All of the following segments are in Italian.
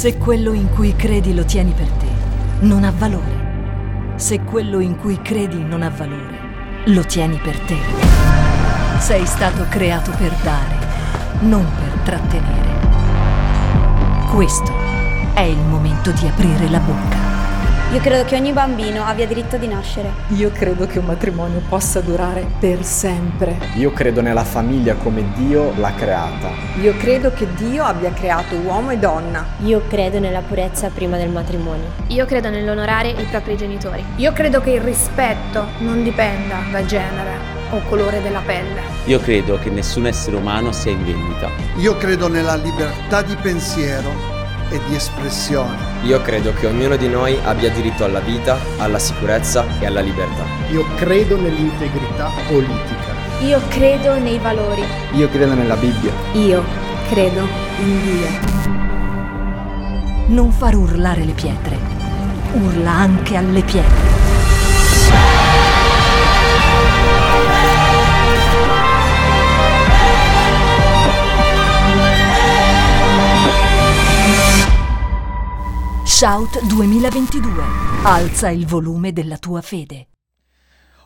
Se quello in cui credi lo tieni per te, non ha valore. Se quello in cui credi non ha valore, lo tieni per te. Sei stato creato per dare, non per trattenere. Questo è il momento di aprire la bocca. Io credo che ogni bambino abbia diritto di nascere. Io credo che un matrimonio possa durare per sempre. Io credo nella famiglia come Dio l'ha creata. Io credo che Dio abbia creato uomo e donna. Io credo nella purezza prima del matrimonio. Io credo nell'onorare i propri genitori. Io credo che il rispetto non dipenda da genere o colore della pelle. Io credo che nessun essere umano sia in vendita. Io credo nella libertà di pensiero e di espressione. Io credo che ognuno di noi abbia diritto alla vita, alla sicurezza e alla libertà. Io credo nell'integrità politica. Io credo nei valori. Io credo nella Bibbia. Io credo in Dio. Non far urlare le pietre. Urla anche alle pietre. Shout 2022. Alza il volume della tua fede.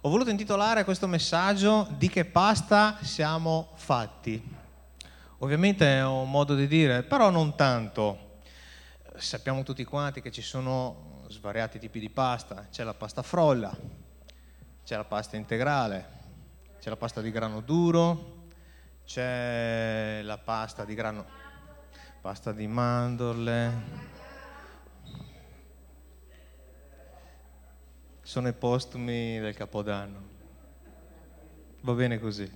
Ho voluto intitolare questo messaggio Di che pasta siamo fatti. Ovviamente è un modo di dire, però non tanto. Sappiamo tutti quanti che ci sono svariati tipi di pasta. C'è la pasta frolla, c'è la pasta integrale, c'è la pasta di grano duro, c'è la pasta di grano, pasta di mandorle, sono i postumi del Capodanno. Va bene così.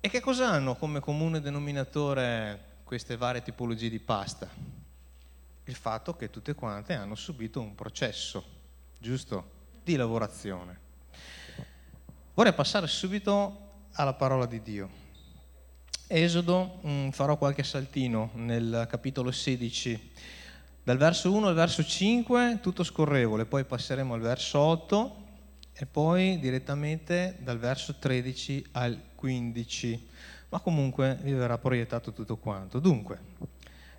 E che cosa hanno come comune denominatore queste varie tipologie di pasta? Il fatto che tutte quante hanno subito un processo, giusto, di lavorazione. Vorrei passare subito alla parola di Dio. Esodo, mm, farò qualche saltino nel capitolo 16 dal verso 1 al verso 5 tutto scorrevole, poi passeremo al verso 8 e poi direttamente dal verso 13 al 15, ma comunque vi verrà proiettato tutto quanto. Dunque,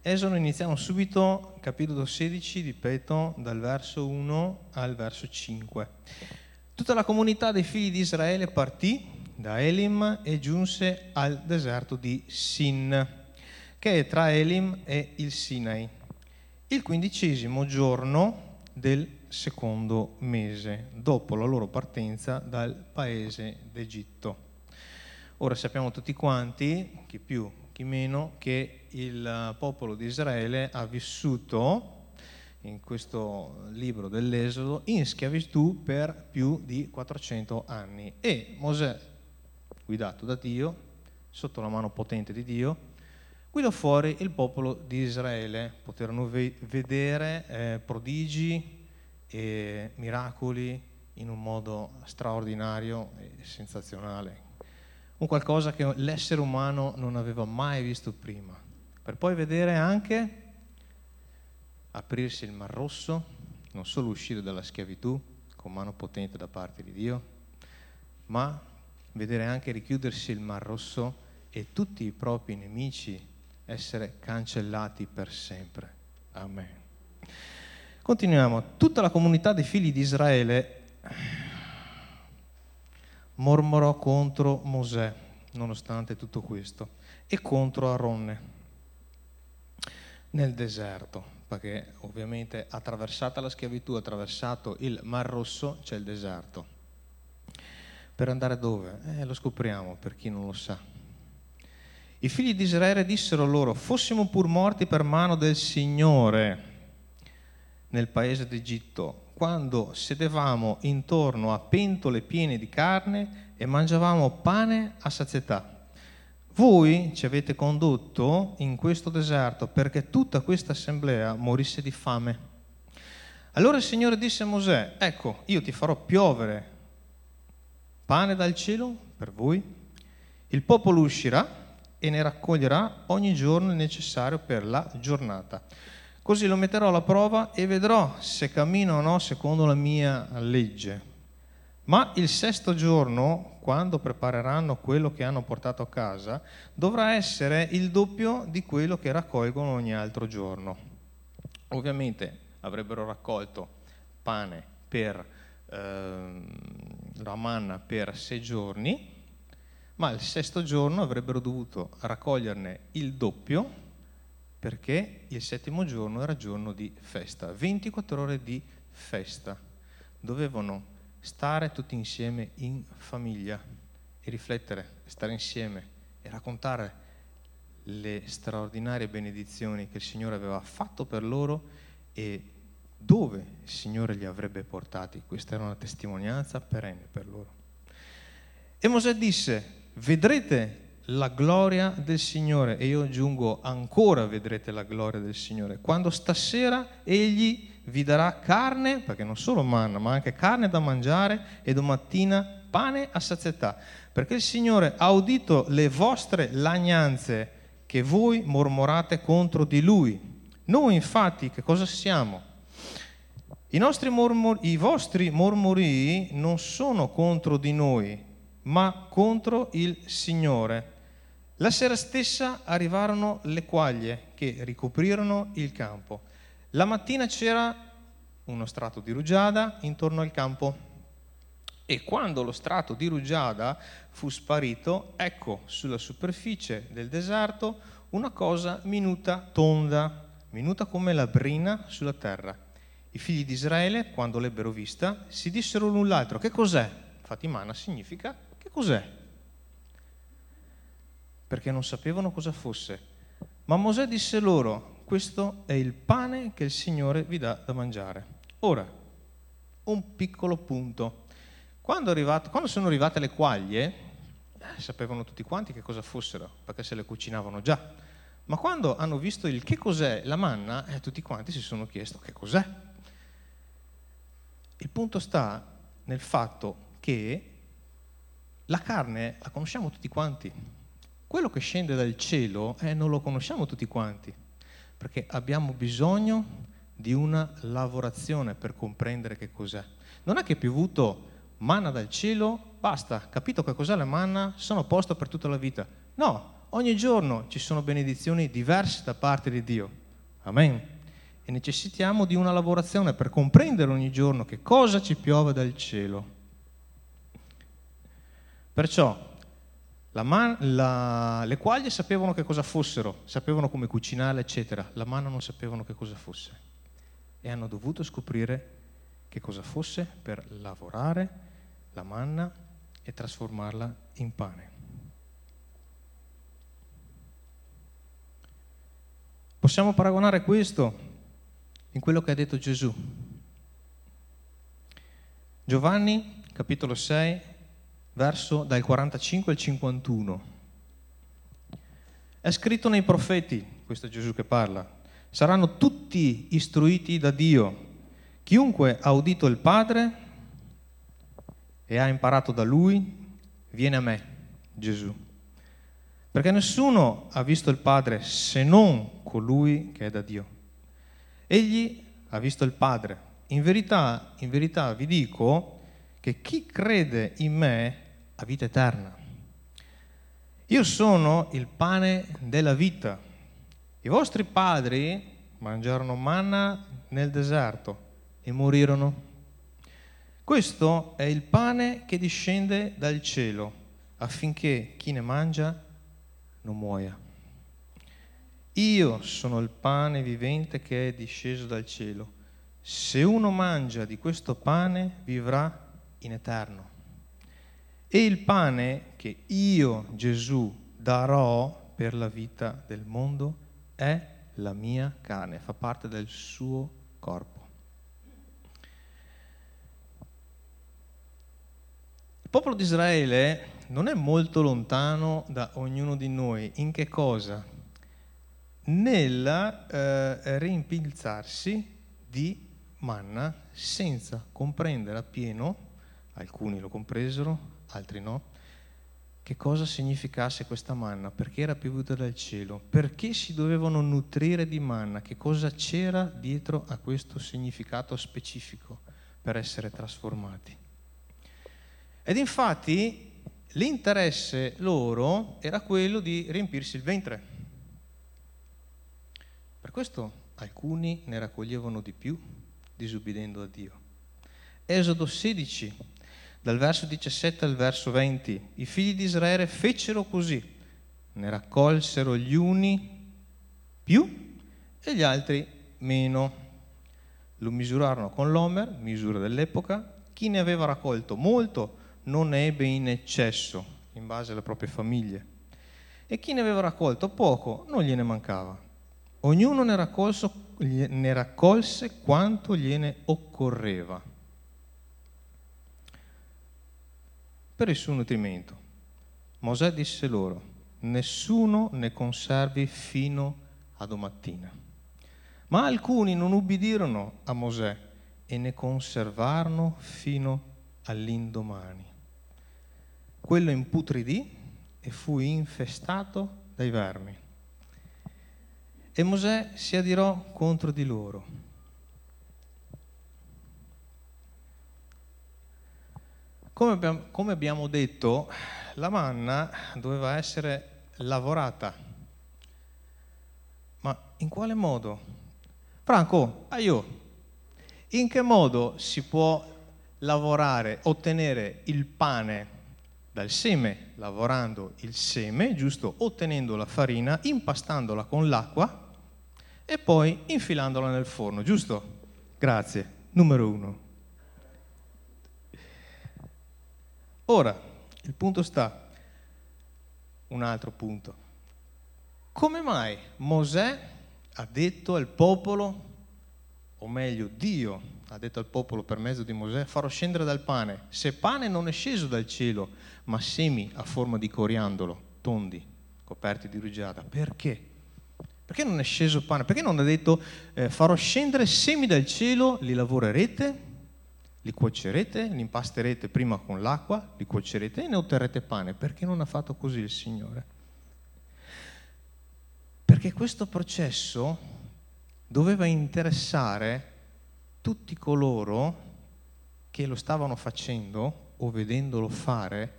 Esodo iniziamo subito, capitolo 16, ripeto, dal verso 1 al verso 5. Tutta la comunità dei figli di Israele partì da Elim e giunse al deserto di Sin, che è tra Elim e il Sinai il quindicesimo giorno del secondo mese, dopo la loro partenza dal paese d'Egitto. Ora sappiamo tutti quanti, chi più, chi meno, che il popolo di Israele ha vissuto in questo libro dell'Esodo in schiavitù per più di 400 anni e Mosè, guidato da Dio, sotto la mano potente di Dio, guidò fuori il popolo di Israele, poterono ve- vedere eh, prodigi e miracoli in un modo straordinario e sensazionale, un qualcosa che l'essere umano non aveva mai visto prima, per poi vedere anche aprirsi il Mar Rosso, non solo uscire dalla schiavitù con mano potente da parte di Dio, ma vedere anche richiudersi il Mar Rosso e tutti i propri nemici essere cancellati per sempre. Amen. Continuiamo. Tutta la comunità dei figli di Israele mormorò contro Mosè, nonostante tutto questo, e contro Aronne nel deserto, perché ovviamente attraversata la schiavitù, attraversato il Mar Rosso, c'è il deserto. Per andare dove? Eh, lo scopriamo per chi non lo sa. I figli di Israele dissero loro, fossimo pur morti per mano del Signore nel paese d'Egitto, quando sedevamo intorno a pentole piene di carne e mangiavamo pane a sazietà. Voi ci avete condotto in questo deserto perché tutta questa assemblea morisse di fame. Allora il Signore disse a Mosè, ecco, io ti farò piovere pane dal cielo per voi, il popolo uscirà e ne raccoglierà ogni giorno il necessario per la giornata. Così lo metterò alla prova e vedrò se cammino o no secondo la mia legge. Ma il sesto giorno, quando prepareranno quello che hanno portato a casa, dovrà essere il doppio di quello che raccolgono ogni altro giorno. Ovviamente avrebbero raccolto pane per eh, la manna per sei giorni, ma il sesto giorno avrebbero dovuto raccoglierne il doppio perché il settimo giorno era giorno di festa, 24 ore di festa. Dovevano stare tutti insieme in famiglia e riflettere, stare insieme e raccontare le straordinarie benedizioni che il Signore aveva fatto per loro e dove il Signore li avrebbe portati. Questa era una testimonianza perenne per loro. E Mosè disse, vedrete la gloria del Signore e io aggiungo ancora vedrete la gloria del Signore. Quando stasera egli vi darà carne, perché non solo manna, ma anche carne da mangiare e domattina pane a sazietà, perché il Signore ha udito le vostre lagnanze che voi mormorate contro di Lui. Noi infatti che cosa siamo? I, mormor- I vostri mormori non sono contro di noi, ma contro il Signore. La sera stessa arrivarono le quaglie che ricoprirono il campo. La mattina c'era uno strato di rugiada intorno al campo e quando lo strato di rugiada fu sparito, ecco sulla superficie del deserto una cosa minuta, tonda, minuta come la brina sulla terra. I figli di Israele, quando l'ebbero vista, si dissero l'un l'altro, che cos'è? Fatimana significa, cos'è? Perché non sapevano cosa fosse. Ma Mosè disse loro, questo è il pane che il Signore vi dà da mangiare. Ora, un piccolo punto. Quando, arrivato, quando sono arrivate le quaglie, eh, sapevano tutti quanti che cosa fossero, perché se le cucinavano già. Ma quando hanno visto il che cos'è la manna, eh, tutti quanti si sono chiesto che cos'è. Il punto sta nel fatto che la carne la conosciamo tutti quanti. Quello che scende dal cielo eh, non lo conosciamo tutti quanti perché abbiamo bisogno di una lavorazione per comprendere che cos'è. Non è che è piovuto manna dal cielo, basta, capito che cos'è la manna, sono a posto per tutta la vita. No, ogni giorno ci sono benedizioni diverse da parte di Dio. Amen. E necessitiamo di una lavorazione per comprendere ogni giorno che cosa ci piove dal cielo. Perciò man- la- le quaglie sapevano che cosa fossero, sapevano come cucinarle, eccetera. La manna non sapevano che cosa fosse. E hanno dovuto scoprire che cosa fosse per lavorare la manna e trasformarla in pane. Possiamo paragonare questo in quello che ha detto Gesù. Giovanni, capitolo 6, verso dal 45 al 51. È scritto nei profeti, questo è Gesù che parla, saranno tutti istruiti da Dio. Chiunque ha udito il Padre e ha imparato da Lui, viene a me, Gesù. Perché nessuno ha visto il Padre se non colui che è da Dio. Egli ha visto il Padre. In verità, in verità vi dico che chi crede in me a vita eterna. Io sono il pane della vita. I vostri padri mangiarono manna nel deserto e morirono. Questo è il pane che discende dal cielo affinché chi ne mangia non muoia. Io sono il pane vivente che è disceso dal cielo. Se uno mangia di questo pane vivrà in eterno. E il pane che io, Gesù, darò per la vita del mondo è la mia carne, fa parte del suo corpo. Il popolo di Israele non è molto lontano da ognuno di noi. In che cosa? Nel eh, rimpilzarsi di manna senza comprendere appieno, alcuni lo compresero, altri no, che cosa significasse questa manna, perché era piovuta dal cielo, perché si dovevano nutrire di manna, che cosa c'era dietro a questo significato specifico per essere trasformati. Ed infatti l'interesse loro era quello di riempirsi il ventre. Per questo alcuni ne raccoglievano di più, disubbidendo a Dio. Esodo 16, dal verso 17 al verso 20, i figli di Israele fecero così, ne raccolsero gli uni più e gli altri meno. Lo misurarono con l'Omer, misura dell'epoca, chi ne aveva raccolto molto non ne ebbe in eccesso, in base alle proprie famiglie, e chi ne aveva raccolto poco non gliene mancava. Ognuno ne, raccolso, ne raccolse quanto gliene occorreva. Per il suo nutrimento. Mosè disse loro, nessuno ne conservi fino a domattina. Ma alcuni non ubbidirono a Mosè e ne conservarono fino all'indomani. Quello imputridì e fu infestato dai vermi. E Mosè si adirò contro di loro Come abbiamo, come abbiamo detto, la manna doveva essere lavorata. Ma in quale modo? Franco, io, in che modo si può lavorare, ottenere il pane dal seme, lavorando il seme, giusto? Ottenendo la farina, impastandola con l'acqua e poi infilandola nel forno, giusto? Grazie. Numero uno. Ora, il punto sta, un altro punto. Come mai Mosè ha detto al popolo, o meglio Dio ha detto al popolo per mezzo di Mosè, farò scendere dal pane. Se pane non è sceso dal cielo, ma semi a forma di coriandolo, tondi, coperti di rugiada. Perché? Perché non è sceso pane? Perché non ha detto eh, farò scendere semi dal cielo, li lavorerete li cuocerete, li impasterete prima con l'acqua, li cuocerete e ne otterrete pane. Perché non ha fatto così il Signore? Perché questo processo doveva interessare tutti coloro che lo stavano facendo o vedendolo fare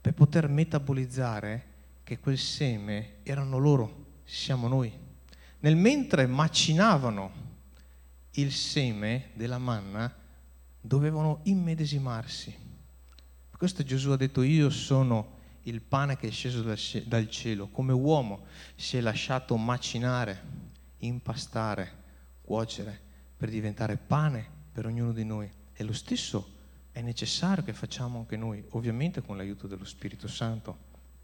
per poter metabolizzare che quel seme erano loro, siamo noi. Nel mentre macinavano il seme della manna, dovevano immedesimarsi. Per questo Gesù ha detto io sono il pane che è sceso dal cielo, come uomo si è lasciato macinare, impastare, cuocere per diventare pane per ognuno di noi. E lo stesso è necessario che facciamo anche noi, ovviamente con l'aiuto dello Spirito Santo.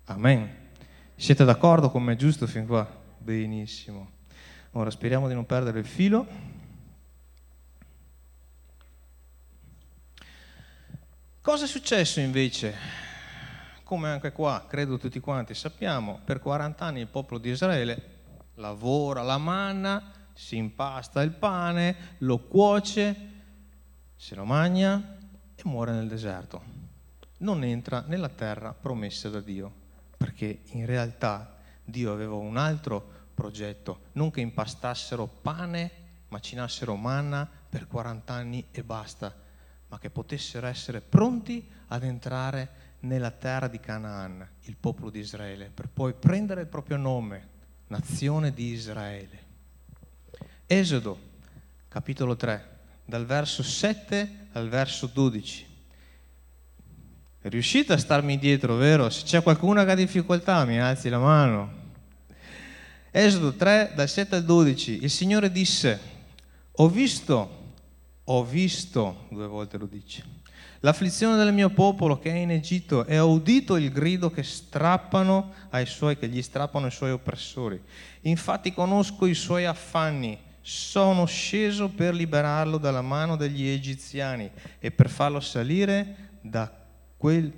Amen. Siete d'accordo con me giusto fin qua? Benissimo. Ora speriamo di non perdere il filo. Cosa è successo invece? Come anche qua, credo tutti quanti sappiamo, per 40 anni il popolo di Israele lavora la manna, si impasta il pane, lo cuoce, se lo mangia e muore nel deserto. Non entra nella terra promessa da Dio, perché in realtà Dio aveva un altro progetto, non che impastassero pane, macinassero manna per 40 anni e basta ma che potessero essere pronti ad entrare nella terra di Canaan, il popolo di Israele, per poi prendere il proprio nome, nazione di Israele. Esodo, capitolo 3, dal verso 7 al verso 12. Riuscite a starmi dietro, vero? Se c'è qualcuno che ha difficoltà, mi alzi la mano. Esodo 3, dal 7 al 12. Il Signore disse, ho visto ho visto, due volte lo dice, l'afflizione del mio popolo che è in Egitto e ho udito il grido che strappano ai suoi, che gli strappano i suoi oppressori. Infatti conosco i suoi affanni, sono sceso per liberarlo dalla mano degli egiziani e per farlo salire da quel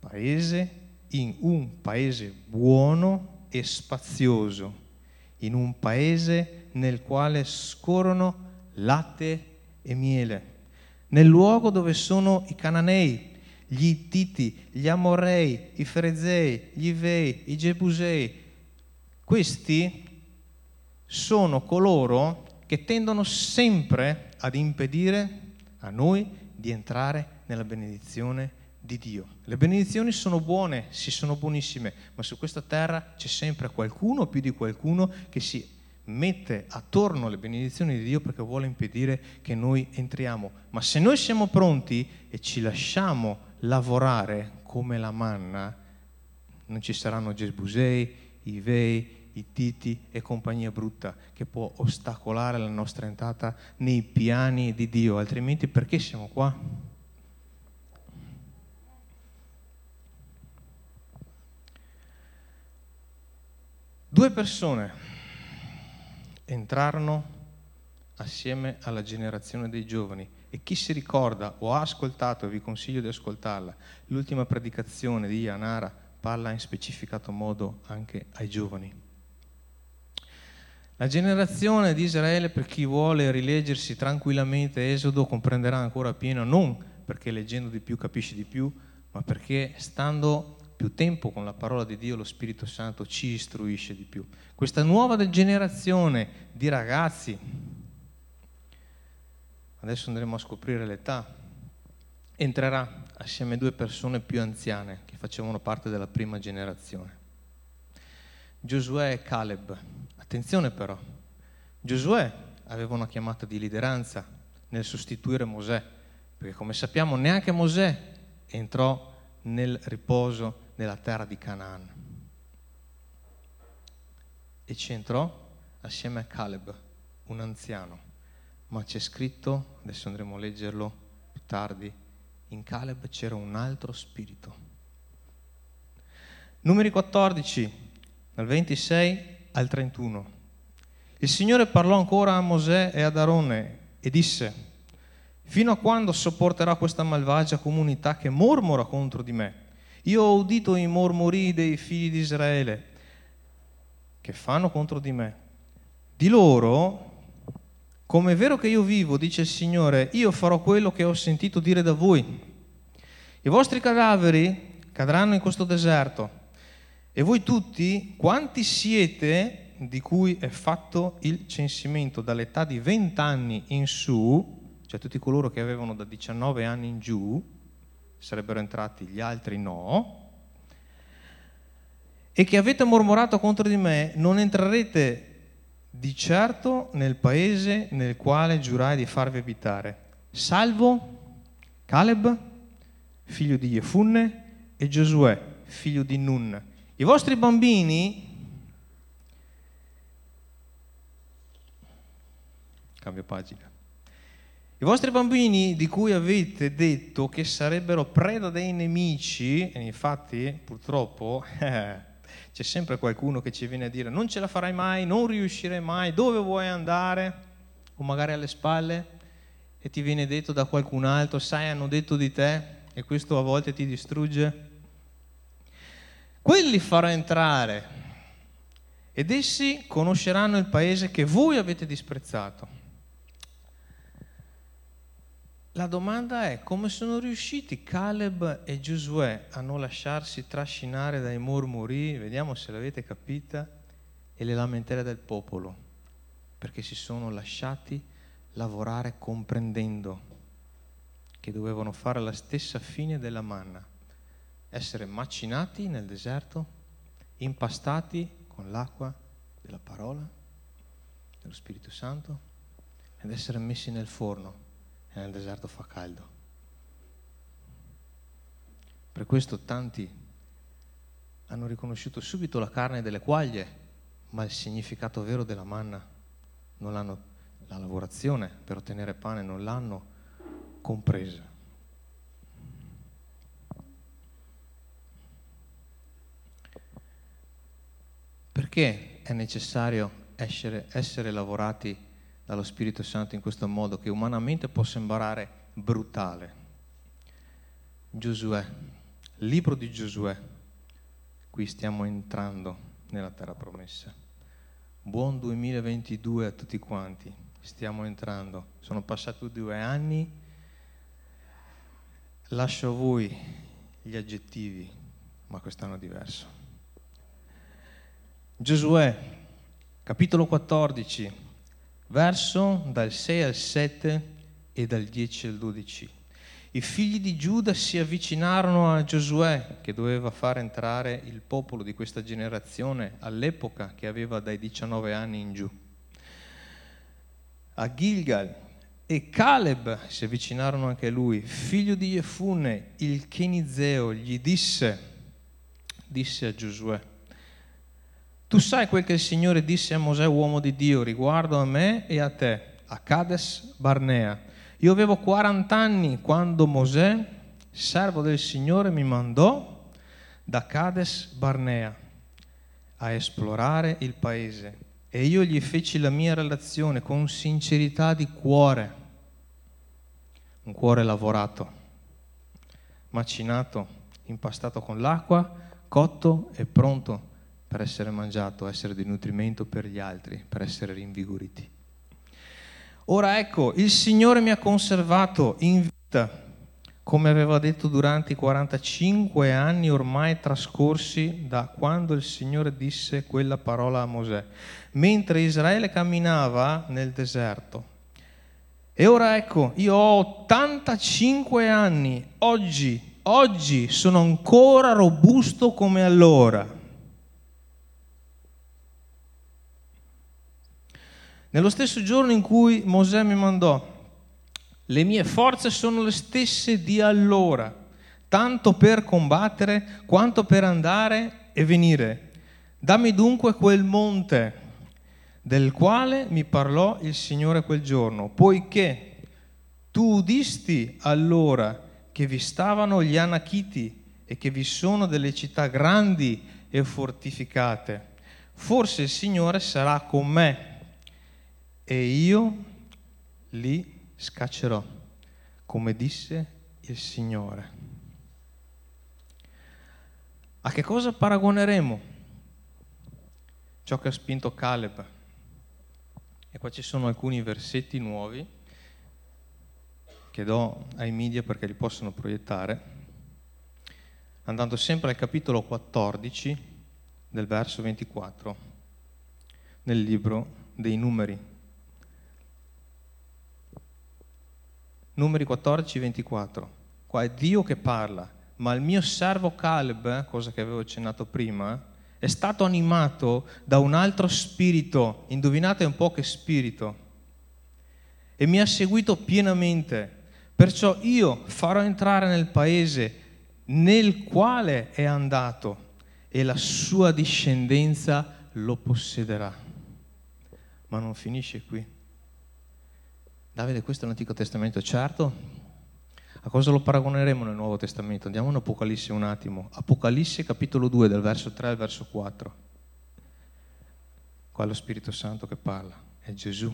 paese in un paese buono e spazioso, in un paese nel quale scorrono latte e e miele, nel luogo dove sono i Cananei, gli Ittiti, gli Amorei, i Ferezei, gli Ivei, i Gebusei. Questi sono coloro che tendono sempre ad impedire a noi di entrare nella benedizione di Dio. Le benedizioni sono buone, sì sono buonissime, ma su questa terra c'è sempre qualcuno, più di qualcuno, che si mette attorno alle benedizioni di Dio perché vuole impedire che noi entriamo. Ma se noi siamo pronti e ci lasciamo lavorare come la manna, non ci saranno Gesbusei, Ivei, i Titi e compagnia brutta che può ostacolare la nostra entrata nei piani di Dio, altrimenti perché siamo qua? Due persone entrarono assieme alla generazione dei giovani e chi si ricorda o ha ascoltato, vi consiglio di ascoltarla, l'ultima predicazione di Yanara parla in specificato modo anche ai giovani. La generazione di Israele, per chi vuole rileggersi tranquillamente Esodo, comprenderà ancora pieno, non perché leggendo di più capisci di più, ma perché stando più tempo con la parola di Dio, lo Spirito Santo ci istruisce di più. Questa nuova generazione di ragazzi, adesso andremo a scoprire l'età, entrerà assieme a due persone più anziane che facevano parte della prima generazione. Giosuè e Caleb. Attenzione però, Giosuè aveva una chiamata di lideranza nel sostituire Mosè, perché come sappiamo neanche Mosè entrò nel riposo nella terra di Canaan. E ci entrò assieme a Caleb, un anziano. Ma c'è scritto, adesso andremo a leggerlo più tardi, in Caleb c'era un altro spirito. Numeri 14, dal 26 al 31. Il Signore parlò ancora a Mosè e ad Aarone e disse, fino a quando sopporterà questa malvagia comunità che mormora contro di me? Io ho udito i mormori dei figli di Israele che fanno contro di me. Di loro, come è vero che io vivo, dice il Signore, io farò quello che ho sentito dire da voi. I vostri cadaveri cadranno in questo deserto e voi tutti, quanti siete di cui è fatto il censimento dall'età di 20 anni in su, cioè tutti coloro che avevano da 19 anni in giù, sarebbero entrati, gli altri no, e che avete mormorato contro di me, non entrerete di certo nel paese nel quale giurai di farvi abitare, salvo Caleb, figlio di Jefunne, e Giosuè, figlio di Nun. I vostri bambini, cambio pagina, i vostri bambini di cui avete detto che sarebbero preda dei nemici, e infatti purtroppo eh, c'è sempre qualcuno che ci viene a dire non ce la farai mai, non riuscirai mai, dove vuoi andare? O magari alle spalle e ti viene detto da qualcun altro, sai, hanno detto di te e questo a volte ti distrugge. Quelli farò entrare ed essi conosceranno il paese che voi avete disprezzato la domanda è come sono riusciti Caleb e Giosuè a non lasciarsi trascinare dai mormori, vediamo se l'avete capita, e le lamentele del popolo, perché si sono lasciati lavorare comprendendo che dovevano fare la stessa fine della manna, essere macinati nel deserto, impastati con l'acqua della parola, dello Spirito Santo, ed essere messi nel forno e nel deserto fa caldo. Per questo tanti hanno riconosciuto subito la carne delle quaglie, ma il significato vero della manna non l'hanno, la lavorazione per ottenere pane non l'hanno compresa. Perché è necessario essere, essere lavorati dallo Spirito Santo in questo modo che umanamente può sembrare brutale. Giosuè, libro di Giosuè, qui stiamo entrando nella terra promessa. Buon 2022 a tutti quanti, stiamo entrando, sono passati due anni, lascio a voi gli aggettivi, ma quest'anno è diverso. Giosuè, capitolo 14, verso dal 6 al 7 e dal 10 al 12. I figli di Giuda si avvicinarono a Giosuè, che doveva far entrare il popolo di questa generazione all'epoca che aveva dai 19 anni in giù. A Gilgal e Caleb si avvicinarono anche a lui, figlio di Jefune, il Kenizeo, gli disse, disse a Giosuè, tu sai quel che il Signore disse a Mosè, uomo di Dio, riguardo a me e a te, a Cades Barnea. Io avevo 40 anni quando Mosè, servo del Signore, mi mandò da Cades Barnea a esplorare il paese. E io gli feci la mia relazione con sincerità di cuore, un cuore lavorato, macinato, impastato con l'acqua, cotto e pronto per essere mangiato, essere di nutrimento per gli altri, per essere rinvigoriti. Ora ecco, il Signore mi ha conservato in vita, come aveva detto durante i 45 anni ormai trascorsi da quando il Signore disse quella parola a Mosè, mentre Israele camminava nel deserto. E ora ecco, io ho 85 anni, oggi, oggi sono ancora robusto come allora. Nello stesso giorno in cui Mosè mi mandò, le mie forze sono le stesse di allora, tanto per combattere quanto per andare e venire. Dammi dunque quel monte del quale mi parlò il Signore quel giorno, poiché tu udisti allora che vi stavano gli Anachiti e che vi sono delle città grandi e fortificate. Forse il Signore sarà con me e io li scaccerò, come disse il Signore. A che cosa paragoneremo ciò che ha spinto Caleb? E qua ci sono alcuni versetti nuovi che do ai media perché li possono proiettare, andando sempre al capitolo 14 del verso 24 nel libro dei numeri. Numeri 14 24. Qua è Dio che parla, ma il mio servo Caleb, cosa che avevo accennato prima, è stato animato da un altro spirito, indovinate un po' che spirito, e mi ha seguito pienamente. Perciò io farò entrare nel paese nel quale è andato e la sua discendenza lo possederà. Ma non finisce qui. Davide, questo è l'Antico Testamento, certo. A cosa lo paragoneremo nel Nuovo Testamento? Andiamo in Apocalisse un attimo. Apocalisse capitolo 2, dal verso 3 al verso 4. Qua è lo Spirito Santo che parla, è Gesù.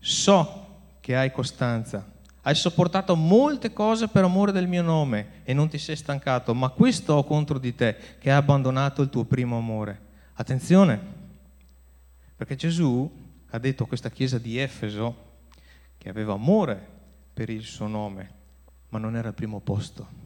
So che hai costanza, hai sopportato molte cose per amore del mio nome e non ti sei stancato, ma questo ho contro di te, che hai abbandonato il tuo primo amore. Attenzione, perché Gesù ha detto questa chiesa di Efeso che aveva amore per il suo nome, ma non era al primo posto.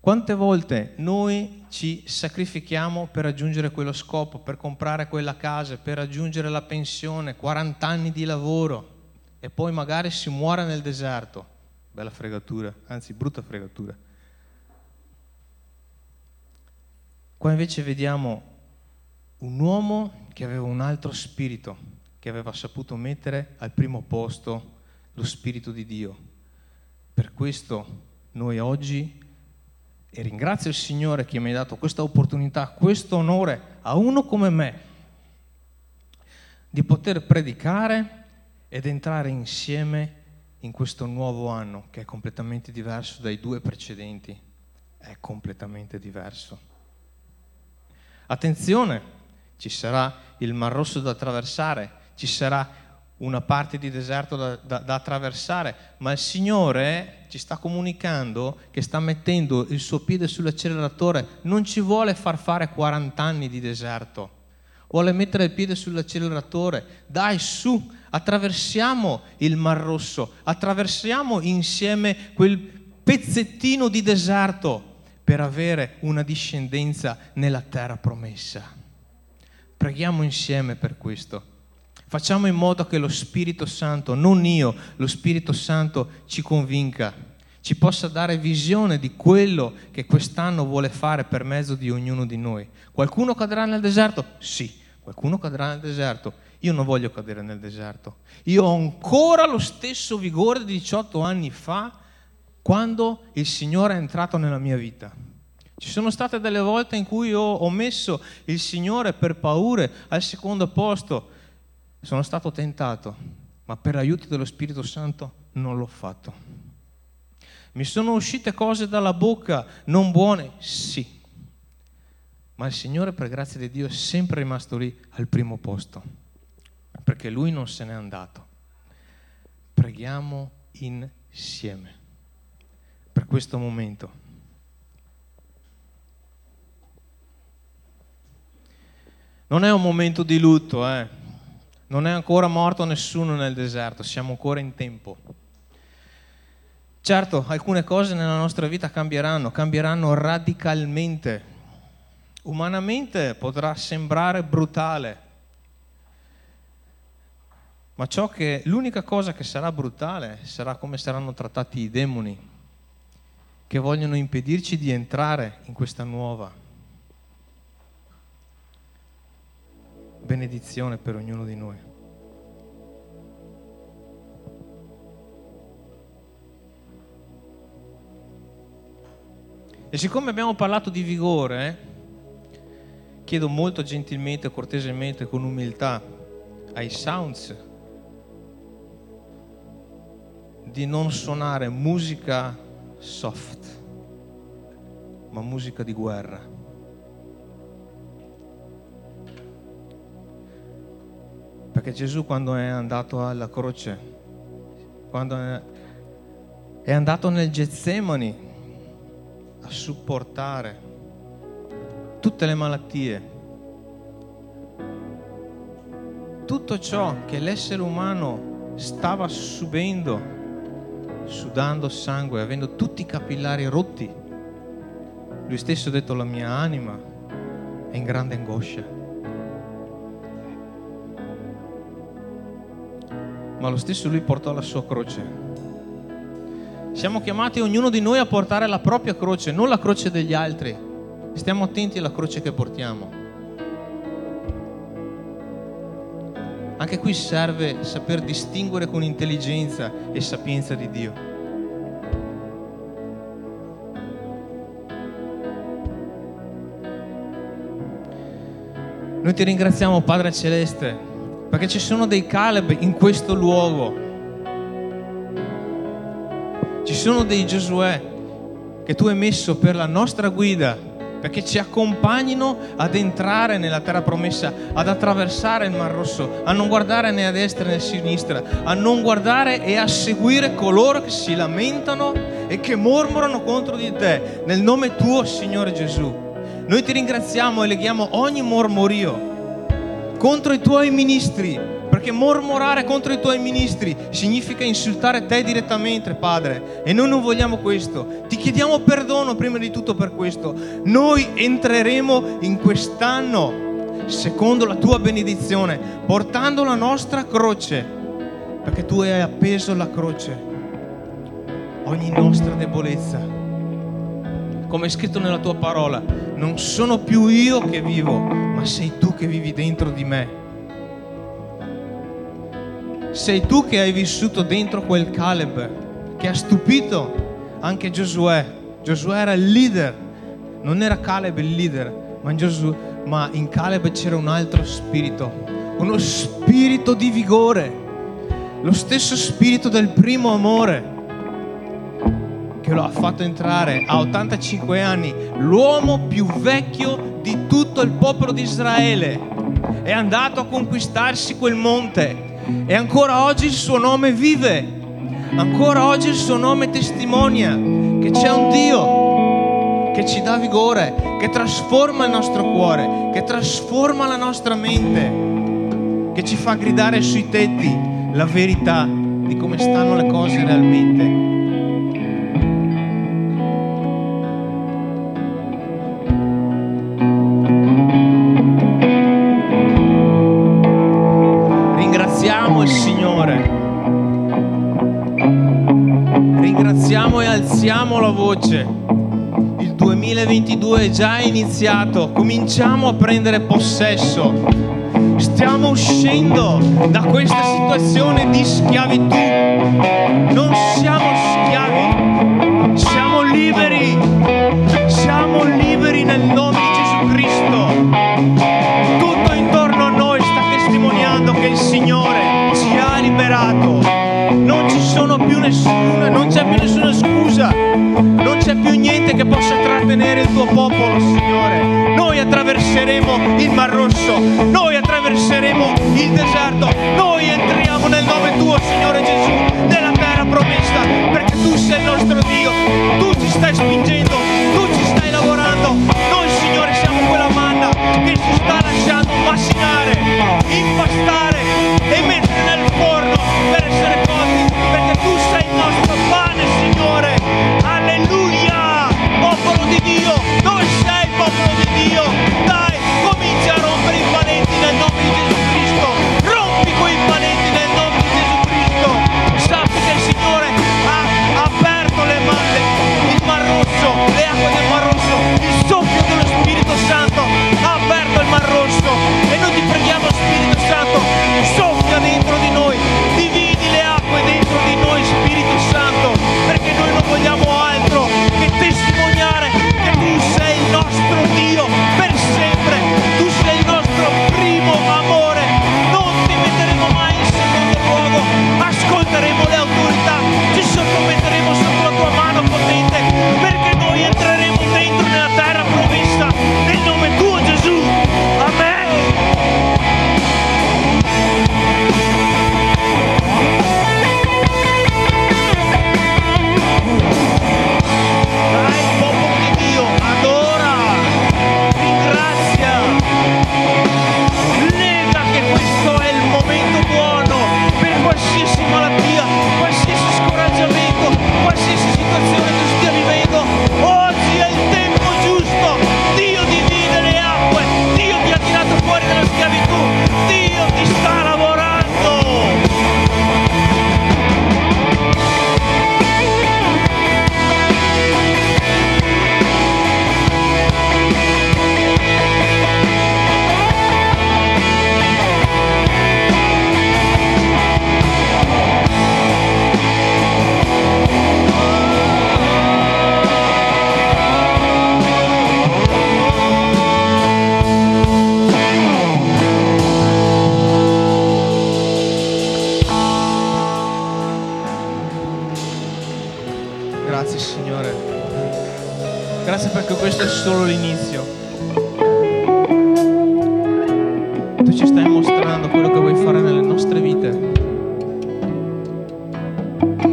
Quante volte noi ci sacrifichiamo per raggiungere quello scopo, per comprare quella casa, per raggiungere la pensione, 40 anni di lavoro e poi magari si muore nel deserto. Bella fregatura, anzi brutta fregatura. Qua invece vediamo un uomo che aveva un altro spirito, che aveva saputo mettere al primo posto lo spirito di Dio. Per questo noi oggi, e ringrazio il Signore che mi ha dato questa opportunità, questo onore a uno come me, di poter predicare ed entrare insieme in questo nuovo anno che è completamente diverso dai due precedenti, è completamente diverso. Attenzione, ci sarà il Mar Rosso da attraversare, ci sarà una parte di deserto da, da, da, attraversare, ma il Signore ci sta comunicando che sta mettendo il suo piede sull'acceleratore, non ci vuole far fare 40 anni di deserto, vuole mettere il piede sull'acceleratore, dai su, attraversiamo il Mar Rosso, attraversiamo insieme quel pezzettino di deserto per avere una discendenza nella terra promessa. Preghiamo insieme per questo. Facciamo in modo che lo Spirito Santo, non io, lo Spirito Santo ci convinca, ci possa dare visione di quello che quest'anno vuole fare per mezzo di ognuno di noi. Qualcuno cadrà nel deserto? Sì, qualcuno cadrà nel deserto. Io non voglio cadere nel deserto. Io ho ancora lo stesso vigore di 18 anni fa quando il Signore è entrato nella mia vita. Ci sono state delle volte in cui ho, messo il Signore per paure al secondo posto. Sono stato tentato, ma per l'aiuto dello Spirito Santo non l'ho fatto. Mi sono uscite cose dalla bocca non buone? Sì. Ma il Signore, per grazia di Dio, è sempre rimasto lì al primo posto, perché Lui non se n'è andato. Preghiamo insieme per questo momento. Non è un momento di lutto, eh. non è ancora morto nessuno nel deserto, siamo ancora in tempo. Certo, alcune cose nella nostra vita cambieranno, cambieranno radicalmente. Umanamente potrà sembrare brutale, ma ciò che l'unica cosa che sarà brutale sarà come saranno trattati i demoni che vogliono impedirci di entrare in questa nuova benedizione per ognuno di noi. E siccome abbiamo parlato di vigore, chiedo molto gentilmente, cortesemente, con umiltà ai sounds di non suonare musica soft, ma musica di guerra. Perché Gesù quando è andato alla croce, quando è andato nel Getsemani a supportare tutte le malattie, tutto ciò che l'essere umano stava subendo, sudando sangue, avendo tutti i capillari rotti, lui stesso ha detto la mia anima è in grande angoscia. Ma lo stesso lui portò la sua croce. Siamo chiamati ognuno di noi a portare la propria croce, non la croce degli altri. Stiamo attenti alla croce che portiamo. Anche qui serve saper distinguere con intelligenza e sapienza di Dio. Noi ti ringraziamo Padre Celeste perché ci sono dei Caleb in questo luogo. Ci sono dei Giosuè che tu hai messo per la nostra guida, perché ci accompagnino ad entrare nella terra promessa, ad attraversare il Mar Rosso, a non guardare né a destra né a sinistra, a non guardare e a seguire coloro che si lamentano e che mormorano contro di te, nel nome tuo, Signore Gesù. Noi ti ringraziamo e leghiamo ogni mormorio contro i tuoi ministri, perché mormorare contro i tuoi ministri significa insultare te direttamente, Padre, e noi non vogliamo questo. Ti chiediamo perdono prima di tutto per questo. Noi entreremo in quest'anno secondo la tua benedizione, portando la nostra croce, perché tu hai appeso la croce, ogni nostra debolezza. Come è scritto nella tua parola, non sono più io che vivo, ma sei tu che vivi dentro di me. Sei tu che hai vissuto dentro quel Caleb, che ha stupito anche Giosuè. Giosuè era il leader, non era Caleb il leader, ma in, Giosuè, ma in Caleb c'era un altro spirito, uno spirito di vigore, lo stesso spirito del primo amore che lo ha fatto entrare a 85 anni, l'uomo più vecchio di tutto il popolo di Israele. È andato a conquistarsi quel monte e ancora oggi il suo nome vive. Ancora oggi il suo nome testimonia che c'è un Dio che ci dà vigore, che trasforma il nostro cuore, che trasforma la nostra mente, che ci fa gridare sui tetti la verità di come stanno le cose realmente. È già iniziato, cominciamo a prendere possesso. Stiamo uscendo da questa situazione di schiavitù. Non siamo schiavi, siamo liberi. Siamo liberi nel nome di Gesù Cristo. Tutto intorno a noi sta testimoniando che il Signore ci ha liberato. Non ci sono più nessuna, non c'è più nessuna scusa. Possa trattenere il tuo popolo, Signore. Noi attraverseremo il Mar Rosso, noi attraverseremo il deserto, noi entriamo nel nome tuo, Signore Gesù, nella terra promessa, perché tu sei il nostro Dio, tu ci stai spingendo, tu ci stai lavorando. Noi,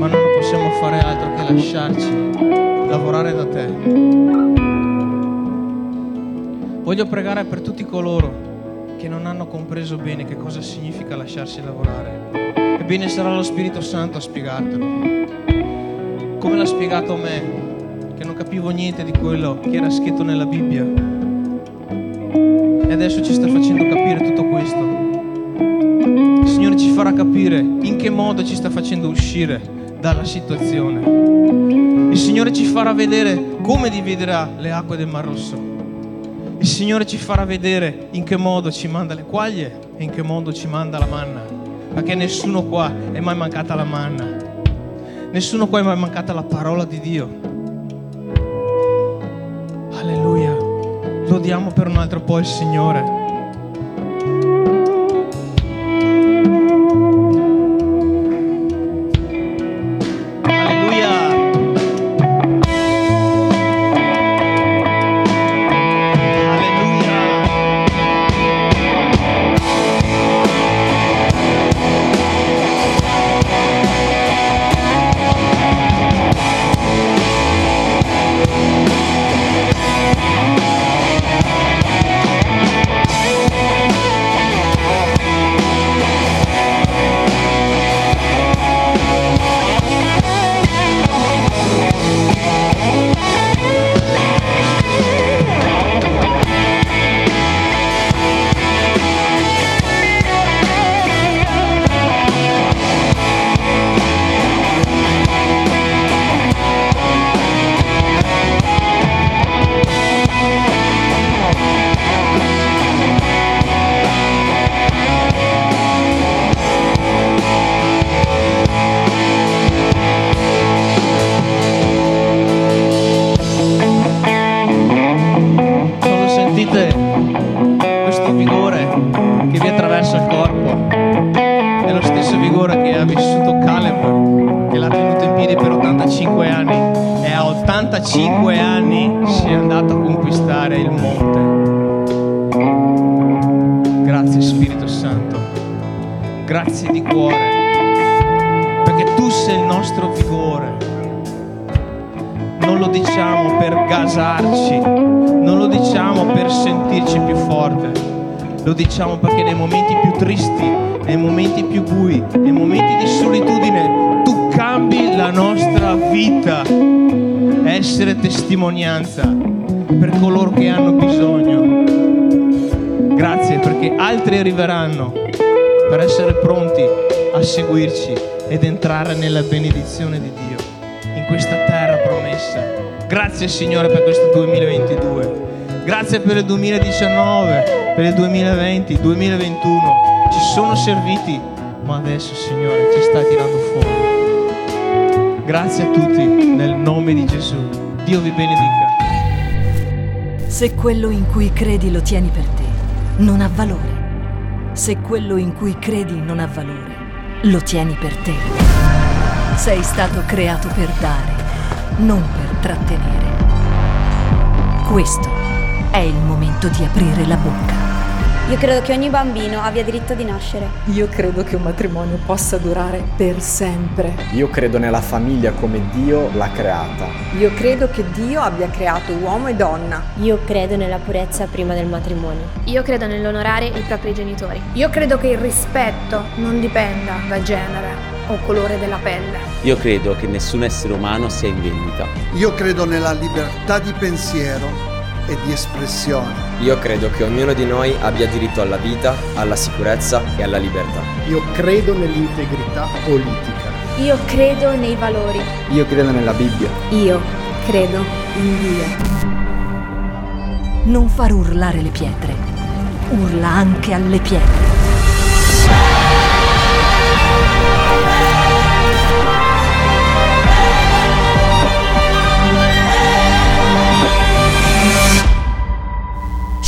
Ma noi non possiamo fare altro che lasciarci lavorare da te. Voglio pregare per tutti coloro che non hanno compreso bene che cosa significa lasciarsi lavorare. Ebbene sarà lo Spirito Santo a spiegartelo come l'ha spiegato a me, che non capivo niente di quello che era scritto nella Bibbia. E adesso ci sta facendo capire tutto questo. Il Signore ci farà capire in che modo ci sta facendo uscire dalla situazione. Il Signore ci farà vedere come dividerà le acque del Mar Rosso. Il Signore ci farà vedere in che modo ci manda le quaglie e in che modo ci manda la manna. Perché nessuno qua è mai mancata la manna. Nessuno qua è mai mancata la parola di Dio. Alleluia. Lodiamo per un altro po' il Signore. Conquistare il monte. Grazie Spirito Santo, grazie di cuore, perché tu sei il nostro vigore. Non lo diciamo per gasarci, non lo diciamo per sentirci più forte, lo diciamo perché nei momenti più tristi nei momenti più bui, nei momenti di solitudine, tu cambi la nostra vita. Essere testimonianza per coloro che hanno bisogno. Grazie perché altri arriveranno per essere pronti a seguirci ed entrare nella benedizione di Dio in questa terra promessa. Grazie Signore per questo 2022. Grazie per il 2019, per il 2020, 2021 ci sono serviti, ma adesso Signore ci stai tirando fuori. Grazie a tutti nel nome di Gesù. Dio vi benedica. Se quello in cui credi lo tieni per te, non ha valore. Se quello in cui credi non ha valore, lo tieni per te. Sei stato creato per dare, non per trattenere. Questo è il momento di aprire la bocca. Io credo che ogni bambino abbia diritto di nascere. Io credo che un matrimonio possa durare per sempre. Io credo nella famiglia come Dio l'ha creata. Io credo che Dio abbia creato uomo e donna. Io credo nella purezza prima del matrimonio. Io credo nell'onorare i propri genitori. Io credo che il rispetto non dipenda da genere o colore della pelle. Io credo che nessun essere umano sia in vendita. Io credo nella libertà di pensiero e di espressione. Io credo che ognuno di noi abbia diritto alla vita, alla sicurezza e alla libertà. Io credo nell'integrità politica. Io credo nei valori. Io credo nella Bibbia. Io credo in Dio. Non far urlare le pietre. Urla anche alle pietre.